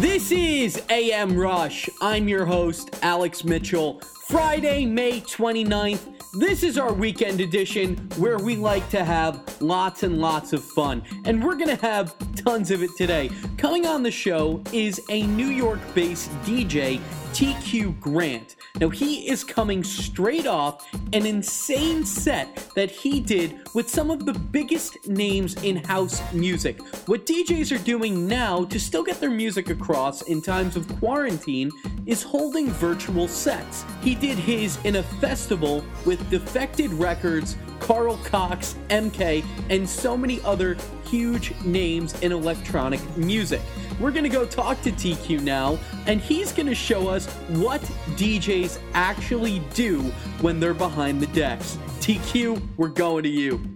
This is AM Rush. I'm your host, Alex Mitchell. Friday, May 29th. This is our weekend edition where we like to have lots and lots of fun. And we're to have tons of it today. Coming on the show is a New York based DJ, TQ Grant. Now, he is coming straight off an insane set that he did with some of the biggest names in house music. What DJs are doing now to still get their music across in times of quarantine is holding virtual sets. He did his in a festival with Defected Records, Carl Cox, MK, and so many other huge names in electronic music. We're going to go talk to TQ now, and he's going to show us what DJs actually do when they're behind the decks. TQ, we're going to you.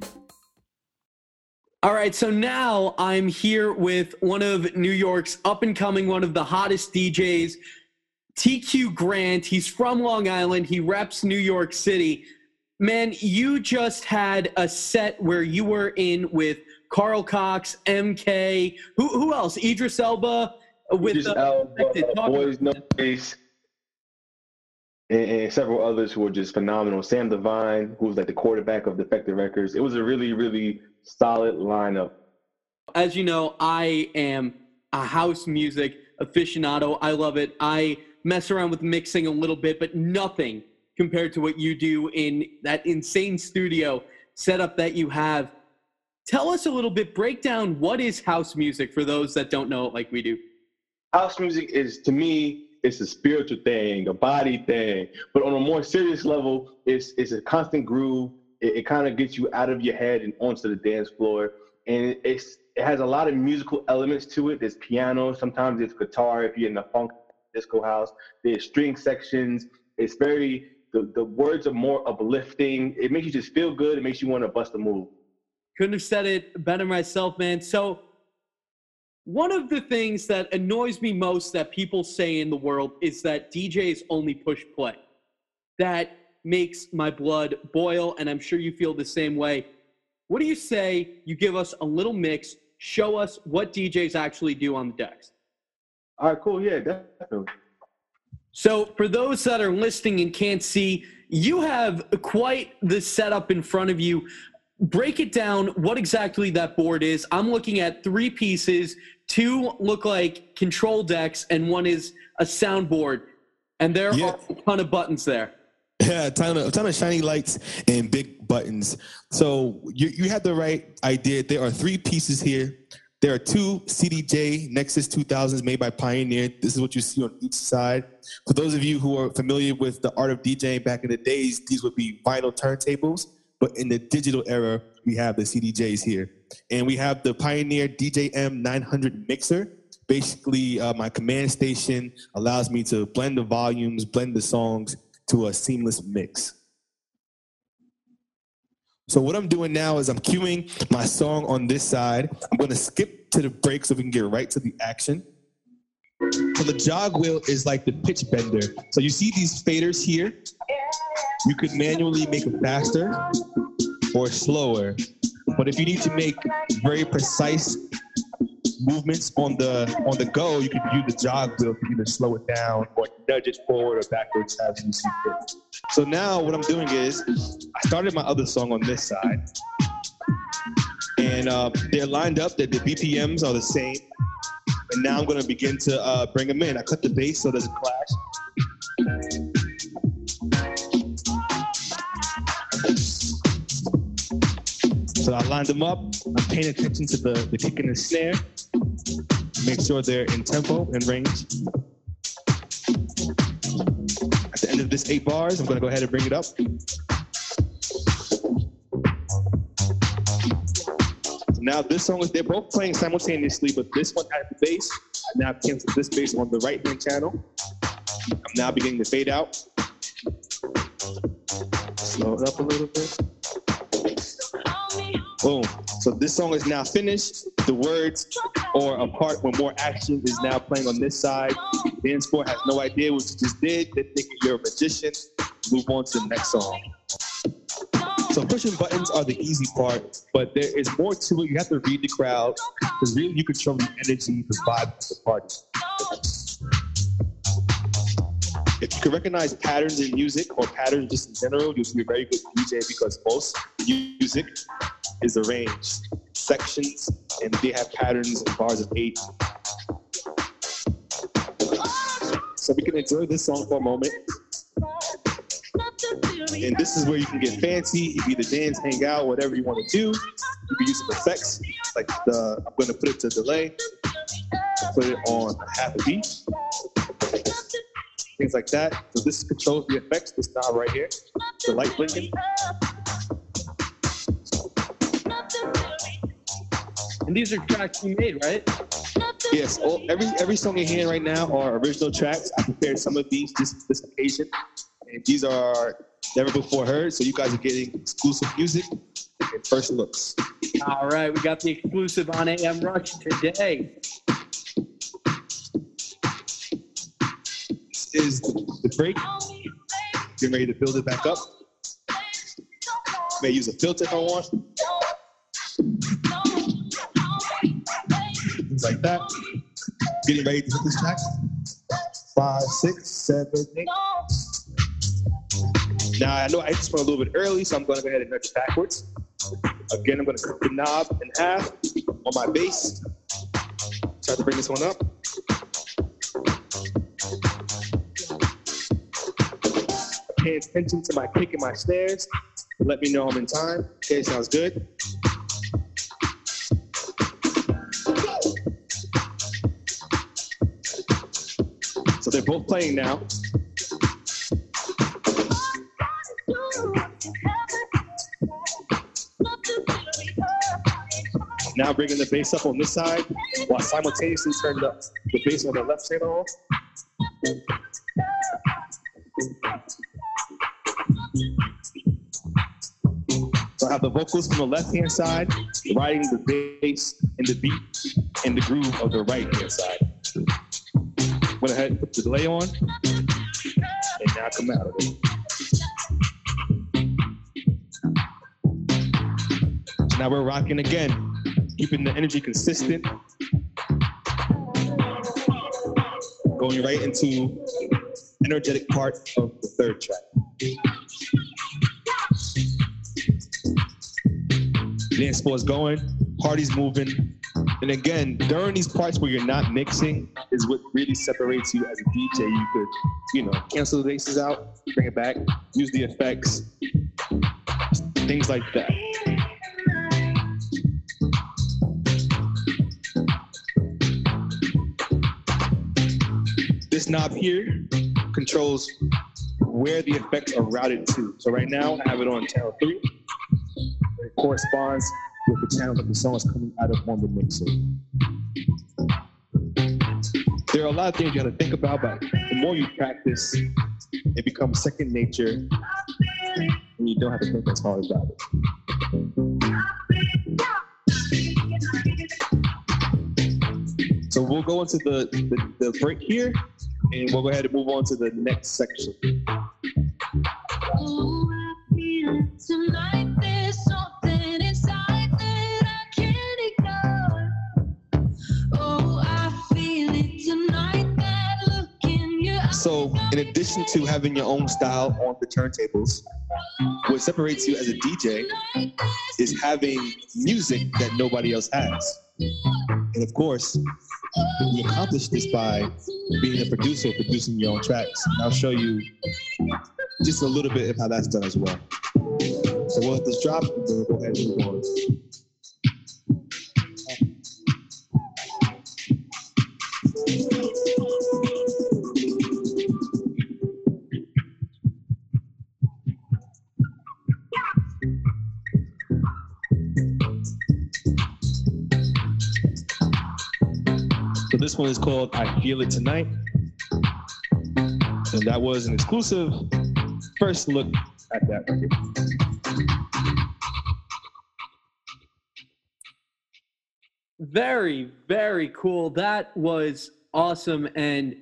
All right, so now I'm here with one of New York's up and coming, one of the hottest DJs, TQ Grant. He's from Long Island, he reps New York City. Man, you just had a set where you were in with Carl Cox, MK. Who who else? Idris Elba with Idris Elba, Boys No Face, and, and, several others who were just phenomenal. Sam Divine, who was like the quarterback of Defected Records. It was a really really solid lineup. As you know, I am a house music aficionado. I love it. I mess around with mixing a little bit, but nothing compared to what you do in that insane studio setup that you have Tell us a little bit, break down what is house music for those that don't know it like we do. House music is, to me, it's a spiritual thing, a body thing. But on a more serious level, it's, it's a constant groove. It, it kind of gets you out of your head and onto the dance floor. And it's, it has a lot of musical elements to it. There's piano, sometimes it's guitar if you're in the funk disco house. There's string sections. It's very, the, the words are more uplifting. It makes you just feel good. It makes you want to bust a move. Couldn't have said it better myself, man. So, one of the things that annoys me most that people say in the world is that DJs only push play. That makes my blood boil, and I'm sure you feel the same way. What do you say you give us a little mix, show us what DJs actually do on the decks? All right, cool. Yeah, definitely. So, for those that are listening and can't see, you have quite the setup in front of you break it down what exactly that board is. I'm looking at three pieces. Two look like control decks, and one is a soundboard. And there yeah. are a ton of buttons there. Yeah, a ton of, a ton of shiny lights and big buttons. So you, you had the right idea. There are three pieces here. There are two CDJ Nexus 2000s made by Pioneer. This is what you see on each side. For those of you who are familiar with the art of DJing back in the days, these would be vinyl turntables. But in the digital era, we have the CDJs here. And we have the Pioneer DJM 900 mixer. Basically, uh, my command station allows me to blend the volumes, blend the songs to a seamless mix. So what I'm doing now is I'm queuing my song on this side. I'm going to skip to the break so we can get right to the action. So the jog wheel is like the pitch bender. So you see these faders here? You could manually make it faster or slower. But if you need to make very precise movements on the on the go, you can use the jog wheel to either slow it down or nudge it forward or backwards as you see fit. So now what I'm doing is I started my other song on this side, and uh, they're lined up. That the BPMs are the same, and now I'm going to begin to uh, bring them in. I cut the bass so there's a clash. So I lined them up. I'm paying attention to the, the kick and the snare. Make sure they're in tempo and range. At the end of this eight bars, I'm gonna go ahead and bring it up. So now this song is, they're both playing simultaneously, but this one has the bass. I now cancel this bass on the right hand channel. I'm now beginning to fade out. Slow it up a little bit. Boom. So this song is now finished. The words or a part where more action is now playing on this side. Dance floor has no idea what you just did. They think you're a magician. Move on to the next song. So pushing buttons are the easy part, but there is more to it. You have to read the crowd because really you control the energy, the vibe of the party. If you can recognize patterns in music or patterns just in general, you'll be a very good DJ because most music is arranged sections and they have patterns and bars of eight. So we can enjoy this song for a moment. And this is where you can get fancy. You can either dance, hang out, whatever you want to do. You can use some effects, like the, I'm going to put it to delay, put it on half a beat, things like that. So this controls the effects, this knob right here, the light blinking. And these are tracks you made, right? Yes, all, every every song you're hearing right now are original tracks. I prepared some of these just for this occasion, and these are never before heard. So you guys are getting exclusive music and first looks. All right, we got the exclusive on AM Rush today. This is the break. Getting ready to build it back up. May use a filter if I want. Like that. Getting ready to hit this track. Five, six, seven, eight. Now I know I just went a little bit early, so I'm going to go ahead and nudge backwards. Again, I'm going to cut the knob in half on my bass. Try to bring this one up. Pay attention to my kick and my snares. Let me know I'm in time. Okay, sounds good. Both playing now. Now bringing the bass up on this side while simultaneously turning the, the bass on the left channel. So I have the vocals from the left hand side, riding the bass and the beat and the groove of the right hand side. Went ahead put the delay on, and now come out of it. So now we're rocking again, keeping the energy consistent. Going right into energetic part of the third track. Dance floor is going, party's moving. And again, during these parts where you're not mixing is what really separates you as a DJ. You could, you know, cancel the basses out, bring it back, use the effects, things like that. This knob here controls where the effects are routed to. So right now I have it on channel three. It corresponds with the channel that the song is coming out of on the mixer. There are a lot of things you got to think about, but the more you practice, it becomes second nature, and you don't have to think as hard about it. So we'll go into the, the, the break here, and we'll go ahead and move on to the next section. So, in addition to having your own style on the turntables, what separates you as a DJ is having music that nobody else has. And of course, you accomplish this by being a producer, producing your own tracks. And I'll show you just a little bit of how that's done as well. So this drop, we'll go ahead and move on. This one is called I Feel It Tonight. And that was an exclusive first look at that record. Very, very cool. That was awesome. And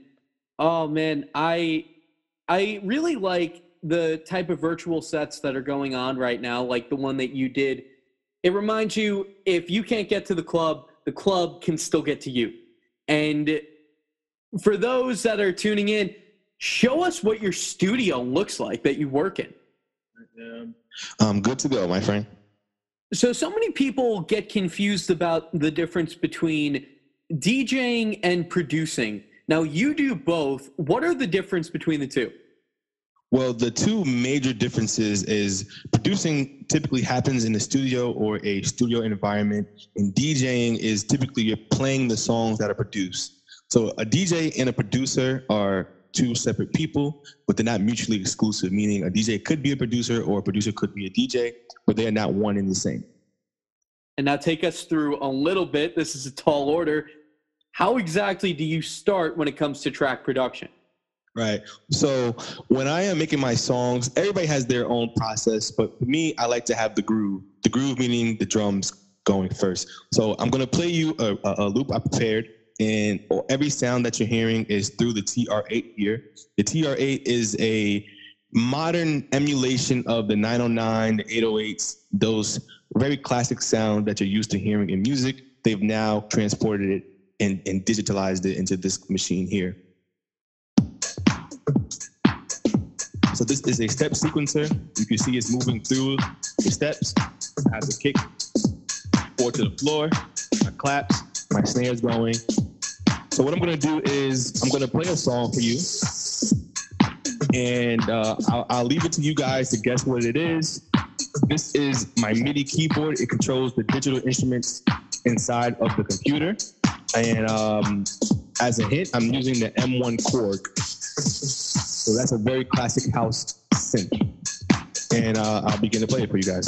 oh man, I I really like the type of virtual sets that are going on right now, like the one that you did. It reminds you if you can't get to the club, the club can still get to you. And for those that are tuning in, show us what your studio looks like that you work in. Um, good to go, my friend. So, so many people get confused about the difference between DJing and producing. Now, you do both. What are the difference between the two? Well, the two major differences is producing typically happens in the studio or a studio environment, and DJing is typically you're playing the songs that are produced. So a DJ and a producer are two separate people, but they're not mutually exclusive, meaning a DJ could be a producer or a producer could be a DJ, but they're not one and the same. And now take us through a little bit. This is a tall order. How exactly do you start when it comes to track production? Right. So when I am making my songs, everybody has their own process, but for me, I like to have the groove. The groove meaning the drums going first. So I'm gonna play you a, a, a loop I prepared, and every sound that you're hearing is through the TR8 here. The TR8 is a modern emulation of the 909, the 808s, those very classic sound that you're used to hearing in music. They've now transported it and, and digitalized it into this machine here. So this is a step sequencer. You can see it's moving through the steps. Has a kick, four to the floor, my claps, my snares going. So what I'm gonna do is I'm gonna play a song for you, and uh, I'll, I'll leave it to you guys to guess what it is. This is my MIDI keyboard. It controls the digital instruments inside of the computer. And um, as a hint, I'm using the M1 Korg. So that's a very classic house synth. And uh, I'll begin to play it for you guys.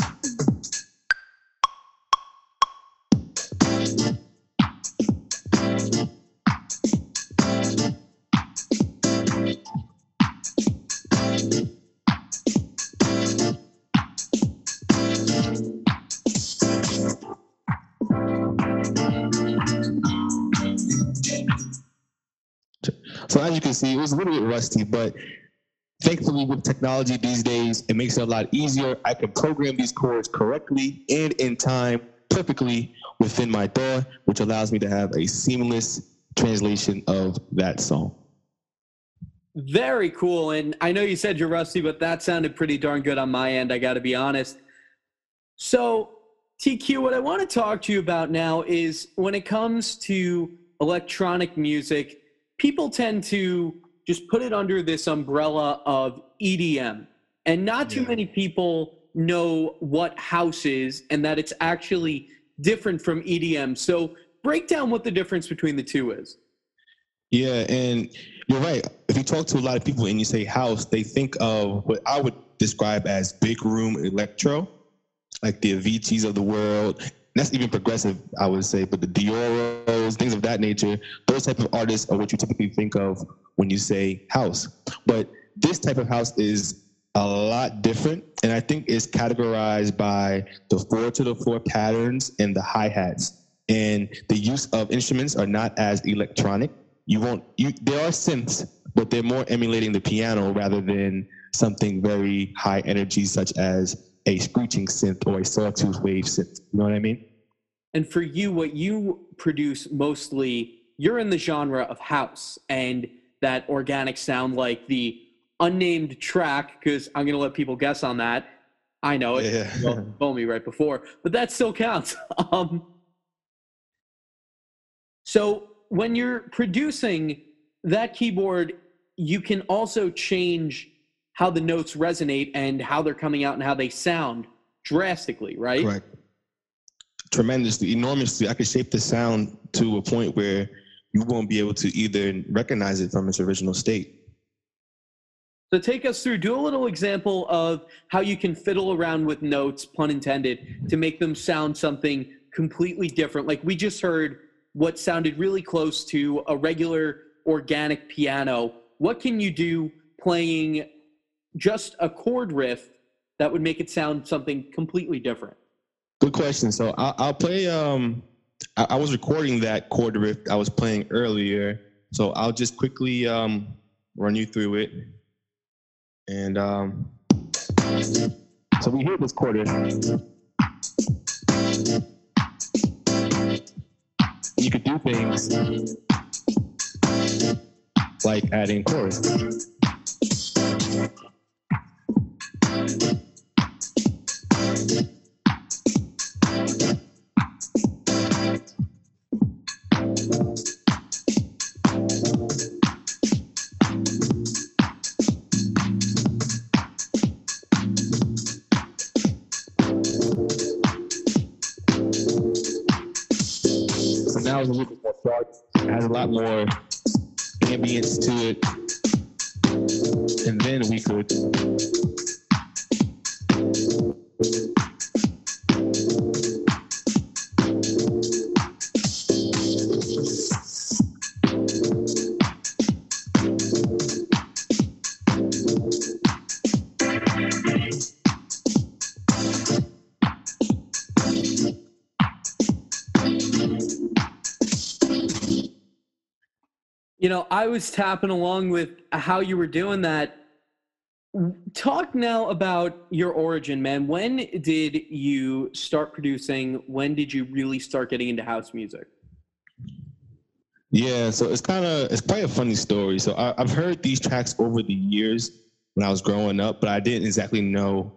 So as you can see, it was a little bit rusty, but thankfully with technology these days, it makes it a lot easier. I can program these chords correctly and in time perfectly within my DAW, which allows me to have a seamless translation of that song. Very cool. And I know you said you're rusty, but that sounded pretty darn good on my end. I got to be honest. So, TQ, what I want to talk to you about now is when it comes to electronic music, people tend to just put it under this umbrella of EDM. And not too Yeah. many people know what house is and that it's actually different from EDM. So, break down what the difference between the two is. Yeah, and you're right. If you talk to a lot of people and you say house, they think of what I would describe as big room electro, like the Aviciis of the world. That's even progressive, I would say, but the Deorros, things of that nature, those type of artists are what you typically think of when you say house. But this type of house is a lot different, and I think is categorized by the four to the four patterns and the hi hats. And the use of instruments are not as electronic you won't you there are synths but they're more emulating the piano rather than something very high energy such as a screeching synth or a sawtooth wave synth you know what i mean And for you, what you produce mostly, you're in the genre of house and that organic sound like the unnamed track, because I'm going to let people guess on that. I know it. Yeah. You told me right before, but that still counts. Um, so when you're producing that keyboard, you can also change how the notes resonate and how they're coming out and how they sound drastically, right? correct tremendously enormously i could shape the sound to a point where you won't be able to either recognize it from its original state So take us through, do a little example of how you can fiddle around with notes, pun intended, to make them sound something completely different. Like we just heard what sounded really close to a regular organic piano. What can you do playing just a chord riff that would make it sound something completely different? good question so i'll, I'll play um I, I was recording that chord riff i was playing earlier so i'll just quickly um run you through it and um so we hear this chord riff you could do things like adding chorus. Lot more ambience to it. And then we could You know, I was tapping along with how you were doing that. Talk now about your origin, man. When did you start producing? When did you really start getting into house music? Yeah, so it's kind of it's quite a funny story. So I, I've heard these tracks over the years when I was growing up, but I didn't exactly know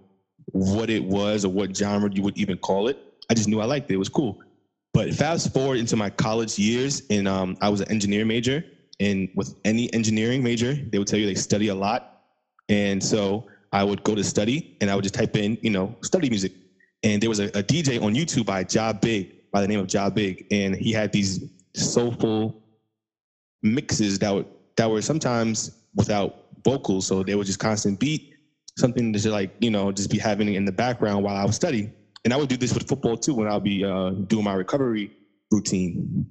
what it was or what genre you would even call it. I just knew I liked it; it was cool. But fast forward into my college years, and um, I was an engineer major. And with any engineering major, they would tell you they study a lot. And so I would go to study, and I would just type in, you know, study music. And there was a, a DJ on YouTube by Job Big, by the name of Job Big, and he had these soulful mixes that would that were sometimes without vocals, so they were just constant beat, something to just like you know just be having in the background while I was studying. And I would do this with football too when I'll be uh, doing my recovery routine.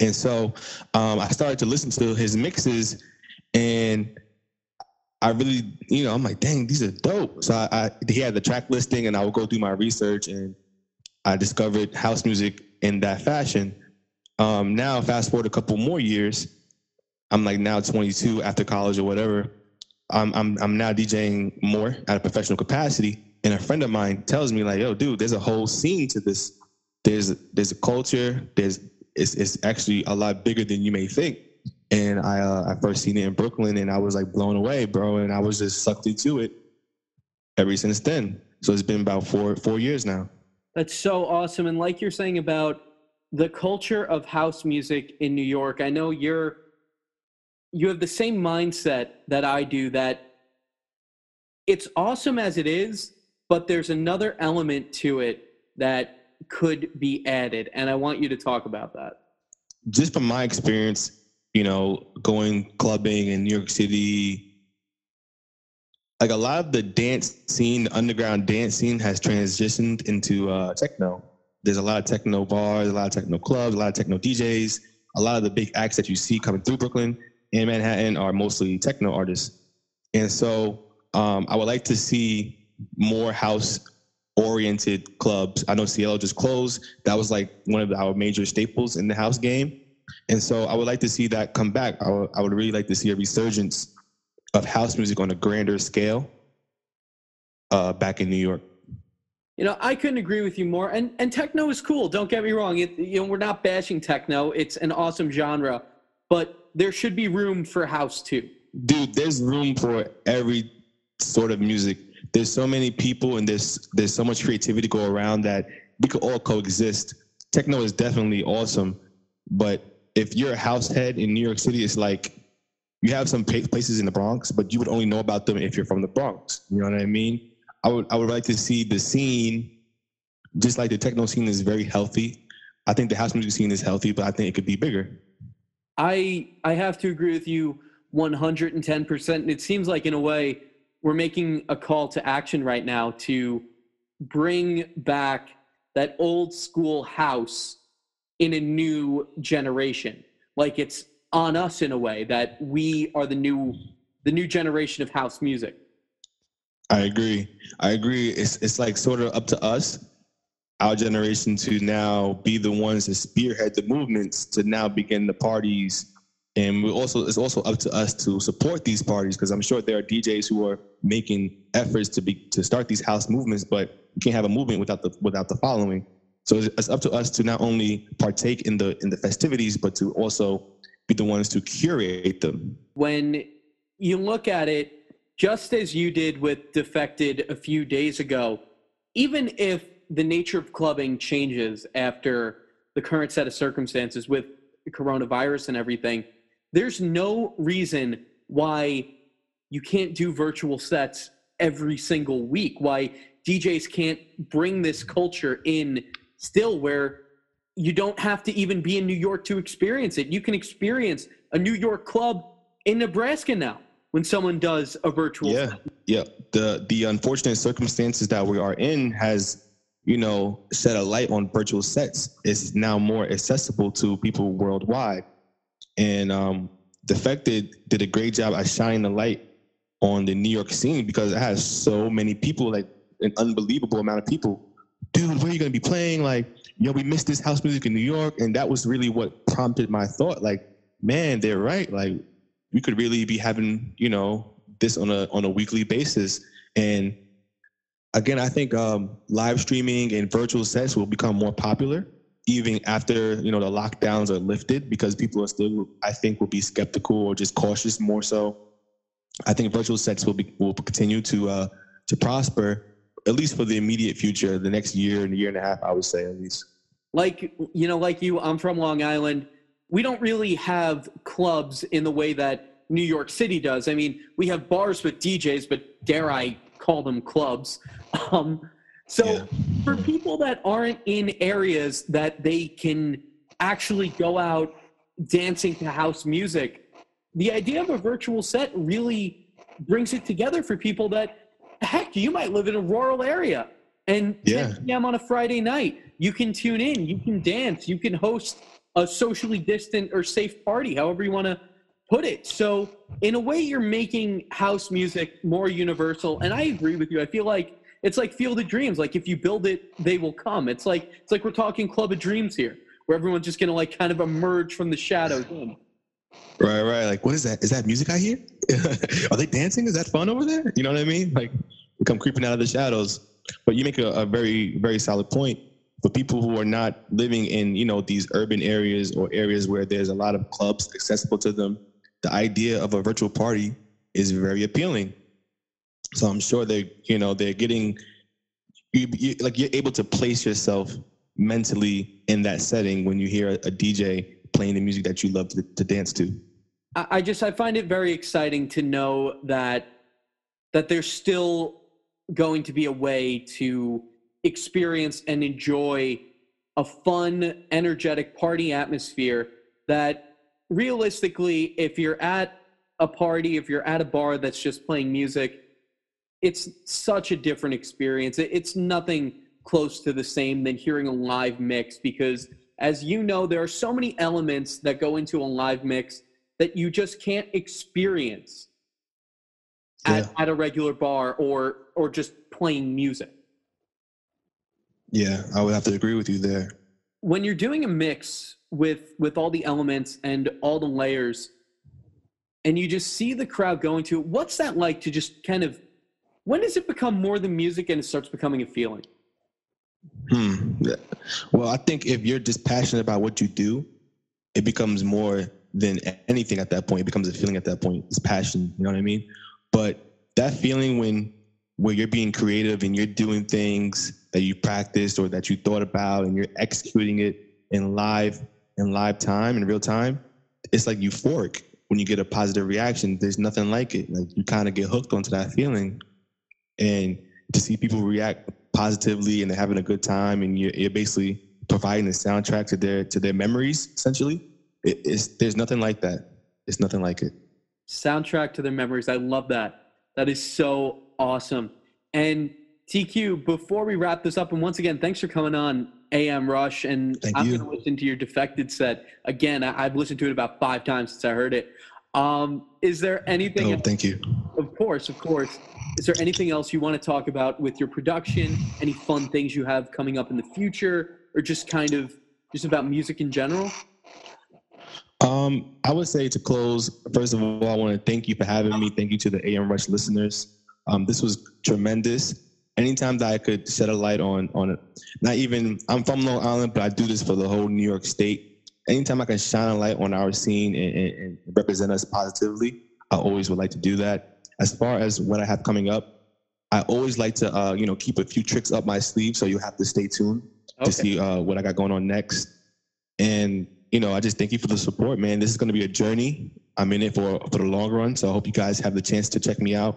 And so um, I started to listen to his mixes, and I really, you know, I'm like, dang, these are dope. So I, I he had the track listing, and I would go do my research, and I discovered house music in that fashion. Um, now, fast forward a couple more years, I'm like now 22 after college or whatever. I'm I'm I'm now DJing more at a professional capacity, and a friend of mine tells me like, "Yo, dude, there's a whole scene to this. There's there's a culture. There's it's it's actually a lot bigger than you may think." And I uh, I first seen it in Brooklyn, and I was like blown away, bro. And I was just sucked into it ever since then. So it's been about four four years now. That's so awesome. And like you're saying about the culture of house music in New York, I know you're you have the same mindset that I do that it's awesome as it is, but there's another element to it that could be added. And I want you to talk about that. just from my experience, you know, going clubbing in New York City, like a lot of the dance scene, the underground dance scene has transitioned into uh, techno. There's a lot of techno bars, a lot of techno clubs, a lot of techno DJs. A lot of the big acts that you see coming through Brooklyn and Manhattan are mostly techno artists. And so um, I would like to see more house oriented clubs. I know Cielo just closed. That was like one of our major staples in the house game. And so I would like to see that come back. I would, I would really like to see a resurgence of house music on a grander scale uh, back in New York. You know, I couldn't agree with you more. And and techno is cool. Don't get me wrong. It, you know, we're not bashing techno. It's an awesome genre, but there should be room for house too. Dude, there's room for every sort of music. There's so many people and there's there's so much creativity go around that we could all coexist. Techno is definitely awesome, but if you're a house head in New York City, it's like you have some places in the Bronx, but you would only know about them if you're from the Bronx. You know what I mean? I would I would like to see the scene, just like the techno scene is very healthy. I think the house music scene is healthy, but I think it could be bigger. I I have to agree with you 110%. And it seems like in a way we're making a call to action right now to bring back that old school house in a new generation. Like it's on us in a way that we are the new the new generation of house music. I agree. I agree. It's it's like sort of up to us, our generation, to now be the ones that spearhead the movements to now begin the parties. And we also it's also up to us to support these parties because I'm sure there are DJs who are making efforts to be to start these house movements, but you can't have a movement without the without the following. So it's, up to us to not only partake in the in the festivities, but to also be the ones to curate them. when you look at it, just as you did with Defected a few days ago, even if the nature of clubbing changes after the current set of circumstances with coronavirus and everything, there's no reason why you can't do virtual sets every single week, why DJs can't bring this culture in still where you don't have to even be in New York to experience it. You can experience a New York club in Nebraska now when someone does a virtual Yeah, set. yeah. The the unfortunate circumstances that we are in has, you know, shed a light on virtual sets. It's now more accessible to people worldwide, and um, Defected did a great job at shining the light on the New York scene because it has so many people, like an unbelievable amount of people. Dude, where are you gonna be playing? Like, yo, we missed this house music in New York, and that was really what prompted my thought. Like, man, they're right. Like, we could really be having, you know, this on a on a weekly basis. And again, I think um, live streaming and virtual sets will become more popular even after you know the lockdowns are lifted because people are still, I think, will be skeptical or just cautious more so. I think virtual sex will be will continue to uh, to prosper at least for the immediate future, the next year and a year and a half, I would say at least. Like you know, like you, I'm from Long Island. We don't really have clubs in the way that New York City does. I mean, we have bars with DJs, but dare I call them clubs? Um, so Yeah. for people that aren't in areas that they can actually go out dancing to house music, the idea of a virtual set really brings it together for people that heck, you might live in a rural area and Yeah. 10 p.m. on a Friday night, you can tune in, you can dance, you can host a socially distant or safe party, however you want to put it. So, in a way, you're making house music more universal. And I agree with you. I feel like it's like Field of Dreams. Like if you build it, they will come. It's like it's like we're talking Club of Dreams here, where everyone's just gonna like kind of emerge from the shadows. in. Right, right. Like, what is that? Is that music I hear? Are they dancing? Is that fun over there? You know what I mean? Like, come creeping out of the shadows. But you make a, a very, very solid point. For people who are not living in, you know, these urban areas or areas where there's a lot of clubs accessible to them, the idea of a virtual party is very appealing. So I'm sure they, you know, they're getting, you, you, like, you're able to place yourself mentally in that setting when you hear a, a DJ playing the music that you love to, to dance to. I, I just I find it very exciting to know that that there's still going to be a way to experience and enjoy a fun, energetic party atmosphere that realistically, if you're at a party, if you're at a bar that's just playing music, it's such a different experience. It's nothing close to the same than hearing a live mix because, as you know, there are so many elements that go into a live mix that you just can't experience at, Yeah. at a regular bar or or just playing music. Yeah, I would have to agree with you there. when you're doing a mix with with all the elements and all the layers and you just see the crowd going to it what's that like to just kind of when does it become more than music and it starts becoming a feeling Hmm. Well, I think if you're just passionate about what you do, it becomes more than anything at that point. It becomes a feeling at that point. It's passion. You know what I mean? But that feeling when where you're being creative and you're doing things that you practiced or that you thought about and you're executing it in live in live time in real time, it's like euphoric when you get a positive reaction. There's nothing like it. Like you kind of get hooked onto that feeling, and to see people react positively and they're having a good time, and you're, you're basically providing the soundtrack to their to their memories. Essentially, it, it's there's nothing like that. It's nothing like it. soundtrack to their memories i love that that is so awesome and tq before we wrap this up and once again thanks for coming on am rush and Thank i'm going to listen to your defected set again I, i've listened to it about five times since i heard it um, is there anything Oh, thank you. Of course, of course. Is there anything else you want to talk about with your production? Any fun things you have coming up in the future, or just kind of just about music in general? Um, I would say to close, first of all, I want to thank you for having me. Thank you to the AM Rush listeners. Um, this was tremendous. Anytime that I could shed a light on on it, not even I'm from Long Island, but I do this for the whole New York State. Anytime I can shine a light on our scene and, and, and represent us positively, I always would like to do that. As far as what I have coming up, I always like to, uh, you know, keep a few tricks up my sleeve. So you have to stay tuned Okay. to see uh, what I got going on next. And you know, I just thank you for the support, man. This is going to be a journey. I'm in it for for the long run, so I hope you guys have the chance to check me out.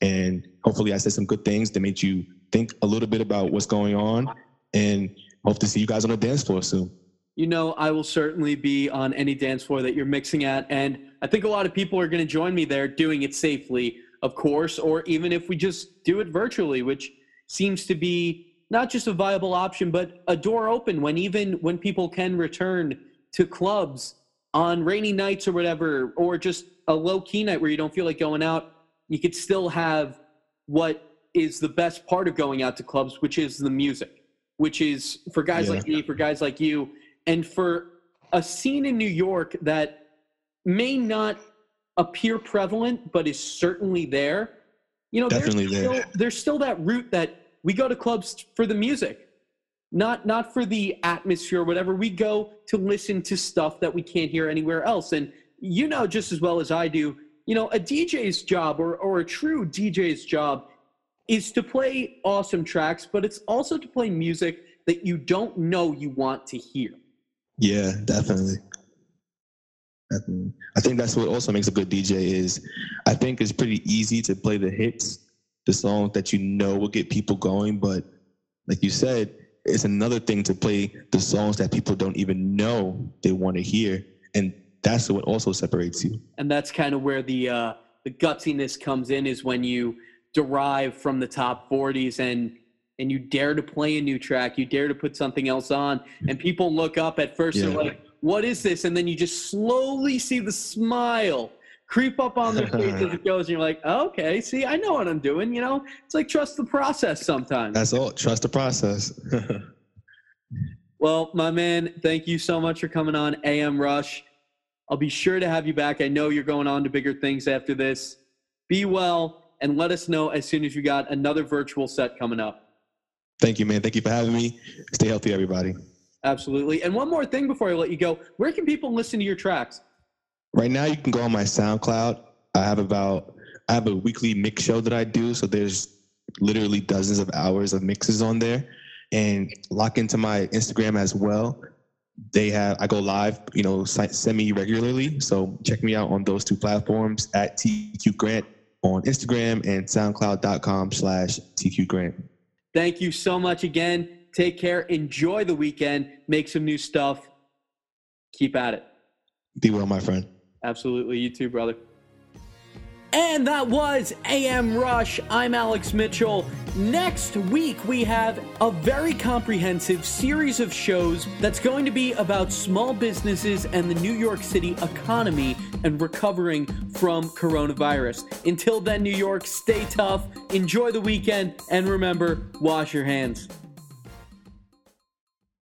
And hopefully, I said some good things that made you think a little bit about what's going on. And hope to see you guys on the dance floor soon. You know, I will certainly be on any dance floor that you're mixing at. And I think a lot of people are going to join me there doing it safely, of course, or even if we just do it virtually, which seems to be not just a viable option, but a door open when even when people can return to clubs on rainy nights or whatever, or just a low key night where you don't feel like going out, you could still have what is the best part of going out to clubs, which is the music, which is for guys Yeah. like me, for guys like you, and for a scene in New York that may not appear prevalent, but is certainly there. You know, Definitely there's there. Still, there's still that route that we go to clubs for the music, not not for the atmosphere, or whatever. We go to listen to stuff that we can't hear anywhere else. And you know just as well as I do, you know, a DJ's job or or a true DJ's job is to play awesome tracks, but it's also to play music that you don't know you want to hear. Yeah, definitely. Definitely. I think that's what also makes a good DJ is I think it's pretty easy to play the hits, the songs that you know will get people going, but like you said, it's another thing to play the songs that people don't even know they want to hear. And that's what also separates you. and that's kind of where the uh, the gutsiness comes in is when you derive from the top 40s and and you dare to play a new track you dare to put something else on and people look up at first Yeah. they're like what is this and then you just slowly see the smile creep up on their face as it goes and you're like okay see i know what i'm doing you know it's like trust the process sometimes That's all. Trust the process. well, my man, thank you so much for coming on AM Rush. I'll be sure to have you back. I know you're going on to bigger things after this. Be well and let us know as soon as you got another virtual set coming up. Thank you, man. Thank you for having me. Stay healthy, everybody. Absolutely. And one more thing before I let you go where can people listen to your tracks? Right now, you can go on my SoundCloud. I have about I have a weekly mix show that I do, so there's literally dozens of hours of mixes on there. And lock into my Instagram as well. They have I go live, you know, semi regularly. So check me out on those two platforms at TQ Grant on Instagram and SoundCloud.com/slash TQ Grant. Thank you so much again. Take care. Enjoy the weekend. Make some new stuff. Keep at it. Be well, my friend. Absolutely. You too, brother. And that was AM Rush. I'm Alex Mitchell. Next week, we have a very comprehensive series of shows that's going to be about small businesses and the New York City economy and recovering from coronavirus. Until then, New York, stay tough, enjoy the weekend, and remember wash your hands.